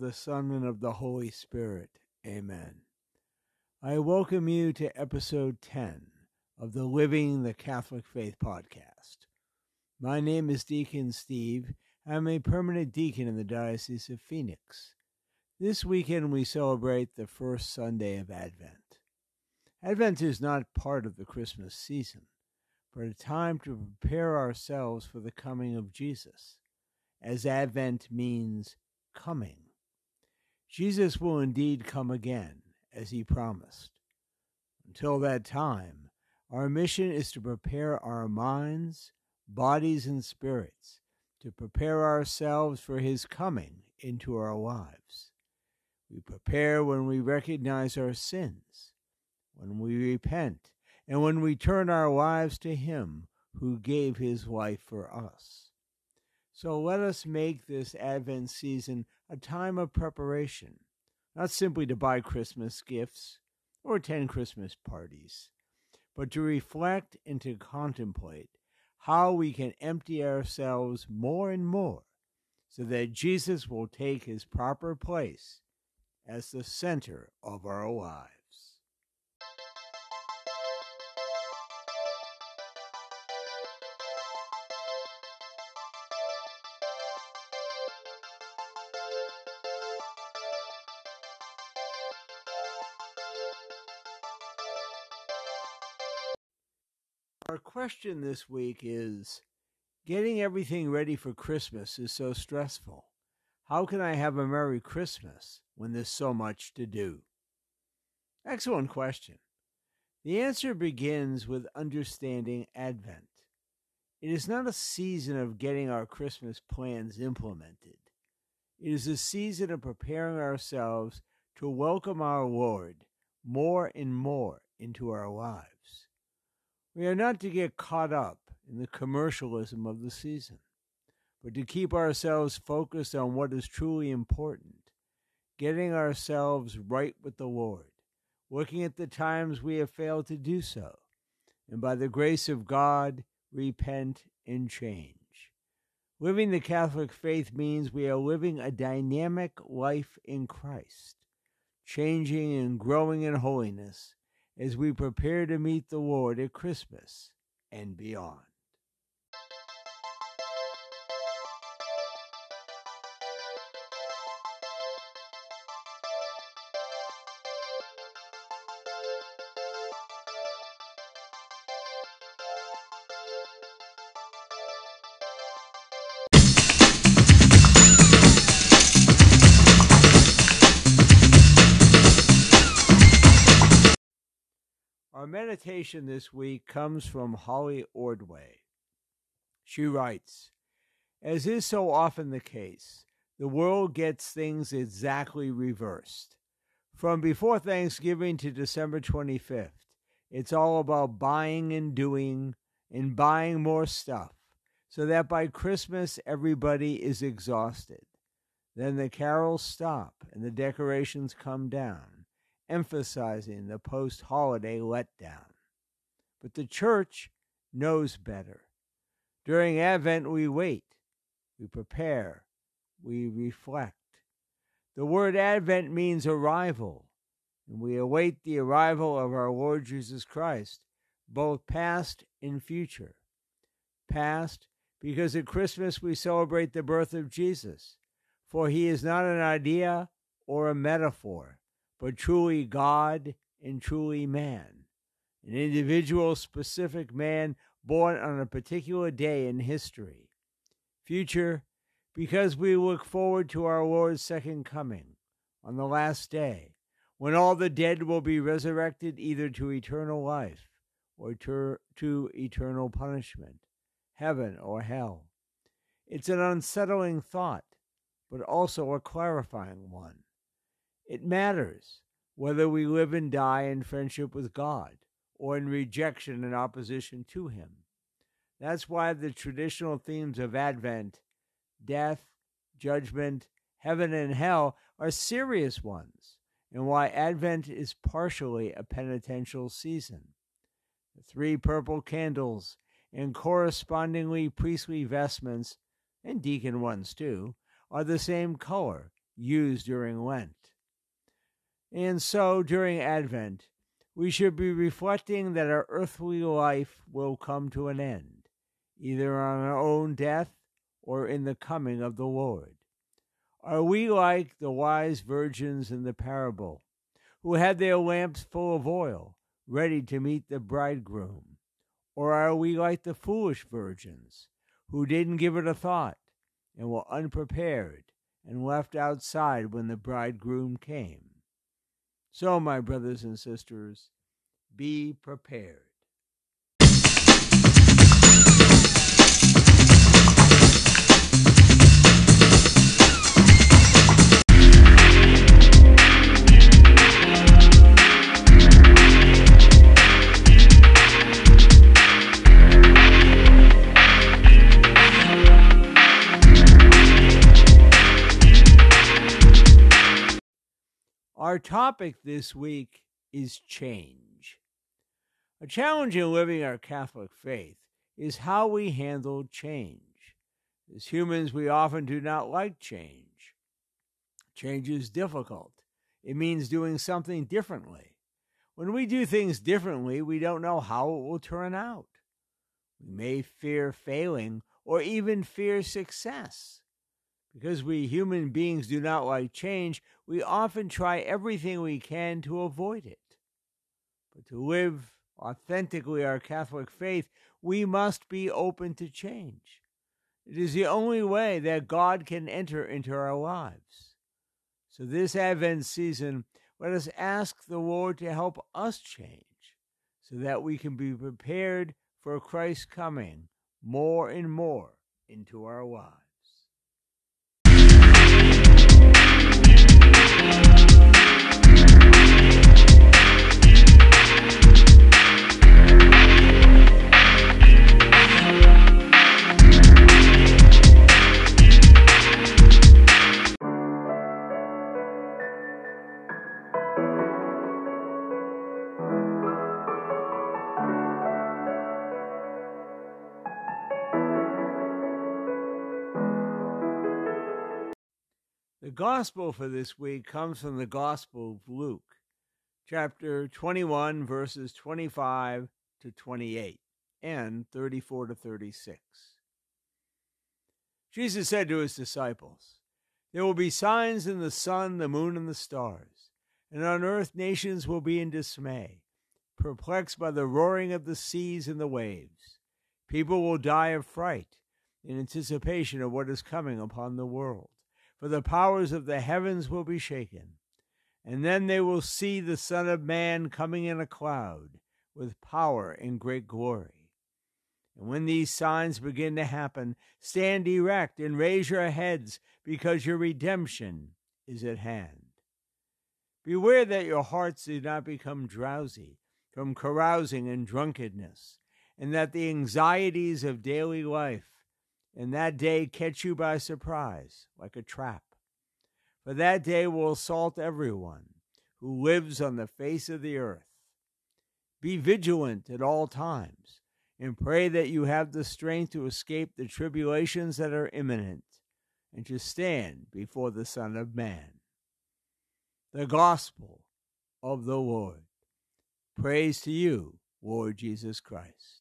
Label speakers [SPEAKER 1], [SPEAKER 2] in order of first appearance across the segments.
[SPEAKER 1] The Son, and of the Holy Spirit. Amen. I welcome you to episode 10 of the Living the Catholic Faith podcast. My name is Deacon Steve. I'm a permanent deacon in the Diocese of Phoenix. This weekend we celebrate the first Sunday of Advent. Advent is not part of the Christmas season, but a time to prepare ourselves for the coming of Jesus as Advent means coming. Jesus will indeed come again, as he promised. Until that time, our mission is to prepare our minds, bodies, and spirits to prepare ourselves for his coming into our lives. We prepare when we recognize our sins, when we repent, and when we turn our lives to him who gave his life for us. So let us make this Advent season a time of preparation, not simply to buy Christmas gifts or attend Christmas parties, but to reflect and to contemplate how we can empty ourselves more and more so that Jesus will take his proper place as the center of our lives. Question this week is Getting everything ready for Christmas is so stressful. How can I have a Merry Christmas when there's so much to do? Excellent question. The answer begins with understanding Advent. It is not a season of getting our Christmas plans implemented. It is a season of preparing ourselves to welcome our Lord more and more into our lives. We are not to get caught up in the commercialism of the season, but to keep ourselves focused on what is truly important, getting ourselves right with the Lord, looking at the times we have failed to do so, and by the grace of God, repent and change. Living the Catholic faith means we are living a dynamic life in Christ, changing and growing in holiness as we prepare to meet the Lord at Christmas and beyond. Our meditation this week comes from Holly Ordway. She writes As is so often the case, the world gets things exactly reversed. From before Thanksgiving to December 25th, it's all about buying and doing and buying more stuff, so that by Christmas everybody is exhausted. Then the carols stop and the decorations come down emphasizing the post holiday letdown. But the church knows better. During Advent, we wait, we prepare, we reflect. The word Advent means arrival, and we await the arrival of our Lord Jesus Christ, both past and future. Past, because at Christmas we celebrate the birth of Jesus, for he is not an idea or a metaphor but truly God and truly man. An individual, specific man born on a particular day in history. Future, because we look forward to our Lord's second coming on the last day, when all the dead will be resurrected either to eternal life or to, to eternal punishment, heaven or hell. It's an unsettling thought, but also a clarifying one. It matters whether we live and die in friendship with God or in rejection and opposition to Him. That's why the traditional themes of Advent, death, judgment, heaven, and hell, are serious ones, and why Advent is partially a penitential season. The three purple candles and correspondingly priestly vestments, and deacon ones too, are the same color used during Lent. And so during Advent, we should be reflecting that our earthly life will come to an end, either on our own death or in the coming of the Lord. Are we like the wise virgins in the parable, who had their lamps full of oil, ready to meet the bridegroom? Or are we like the foolish virgins, who didn't give it a thought and were unprepared and left outside when the bridegroom came? So, my brothers and sisters, be prepared. Our topic this week is change. A challenge in living our Catholic faith is how we handle change. As humans, we often do not like change. Change is difficult, it means doing something differently. When we do things differently, we don't know how it will turn out. We may fear failing or even fear success. Because we human beings do not like change, we often try everything we can to avoid it. But to live authentically our Catholic faith, we must be open to change. It is the only way that God can enter into our lives. So, this Advent season, let us ask the Lord to help us change so that we can be prepared for Christ's coming more and more into our lives. The gospel for this week comes from the Gospel of Luke, chapter 21, verses 25 to 28 and 34 to 36. Jesus said to his disciples, There will be signs in the sun, the moon, and the stars, and on earth nations will be in dismay, perplexed by the roaring of the seas and the waves. People will die of fright in anticipation of what is coming upon the world for the powers of the heavens will be shaken. And then they will see the Son of Man coming in a cloud with power and great glory. And when these signs begin to happen, stand erect and raise your heads, because your redemption is at hand. Beware that your hearts do not become drowsy from carousing and drunkenness, and that the anxieties of daily life and that day catch you by surprise, like a trap. For that day will assault everyone who lives on the face of the earth. Be vigilant at all times, and pray that you have the strength to escape the tribulations that are imminent, and to stand before the Son of Man. The Gospel of the Lord. Praise to you, Lord Jesus Christ.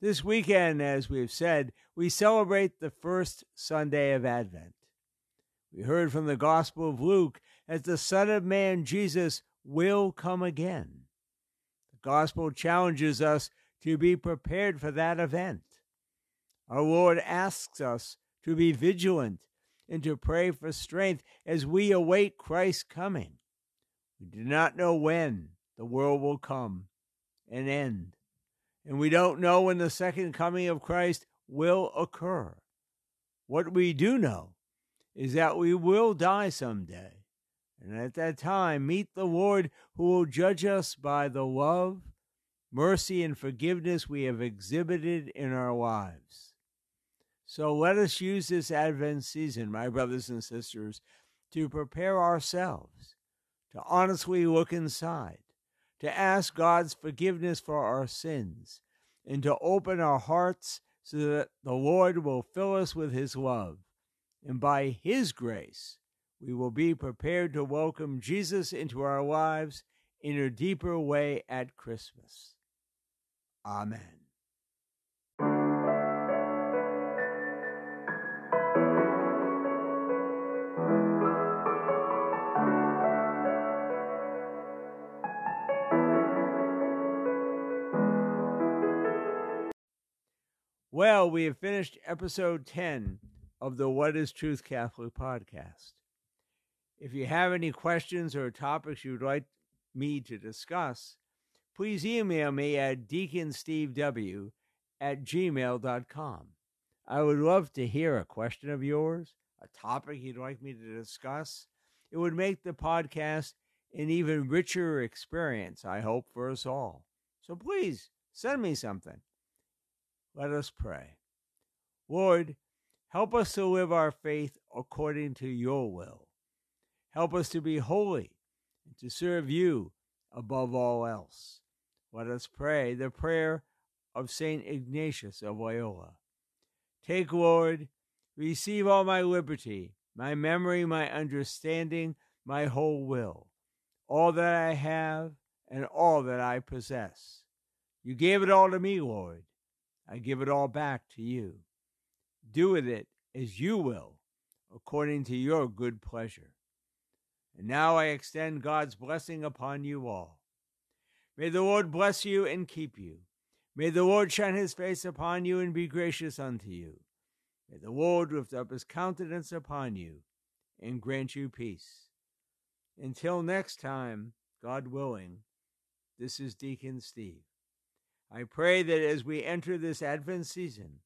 [SPEAKER 1] This weekend, as we've said, we celebrate the first Sunday of Advent. We heard from the Gospel of Luke as the Son of Man, Jesus, will come again. The Gospel challenges us to be prepared for that event. Our Lord asks us to be vigilant and to pray for strength as we await Christ's coming. We do not know when the world will come and end and we don't know when the second coming of Christ will occur. What we do know is that we will die someday, and at that time meet the Lord who will judge us by the love, mercy, and forgiveness we have exhibited in our lives. So let us use this Advent season, my brothers and sisters, to prepare ourselves, to honestly look inside, to ask God's forgiveness for our sins, and to open our hearts so that the Lord will fill us with His love and by His grace, we will be prepared to welcome Jesus into our lives in a deeper way at Christmas. Amen. Well, we have finished episode 10 of the What is Truth Catholic podcast. If you have any questions or topics you'd like me to discuss, please email me at deaconstevew at gmail.com. I would love to hear a question of yours, a topic you'd like me to discuss. It would make the podcast an even richer experience, I hope, for us all. So please send me something. Let us pray. Lord, help us to live our faith according to your will. Help us to be holy and to serve you above all else. Let us pray the prayer of St. Ignatius of Loyola. Take, Lord, receive all my liberty, my memory, my understanding, my whole will, all that I have and all that I possess. You gave it all to me, Lord. I give it all back to you. Do with it as you will, according to your good pleasure. And now I extend God's blessing upon you all. May the Lord bless you and keep you. May the Lord shine his face upon you and be gracious unto you. May the Lord lift up his countenance upon you and grant you peace. Until next time, God willing, this is Deacon Steve. I pray that as we enter this Advent season,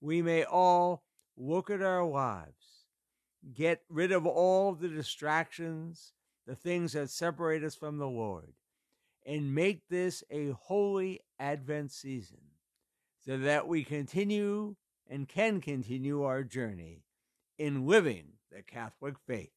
[SPEAKER 1] we may all look at our lives, get rid of all the distractions, the things that separate us from the Lord, and make this a holy Advent season so that we continue and can continue our journey in living the Catholic faith.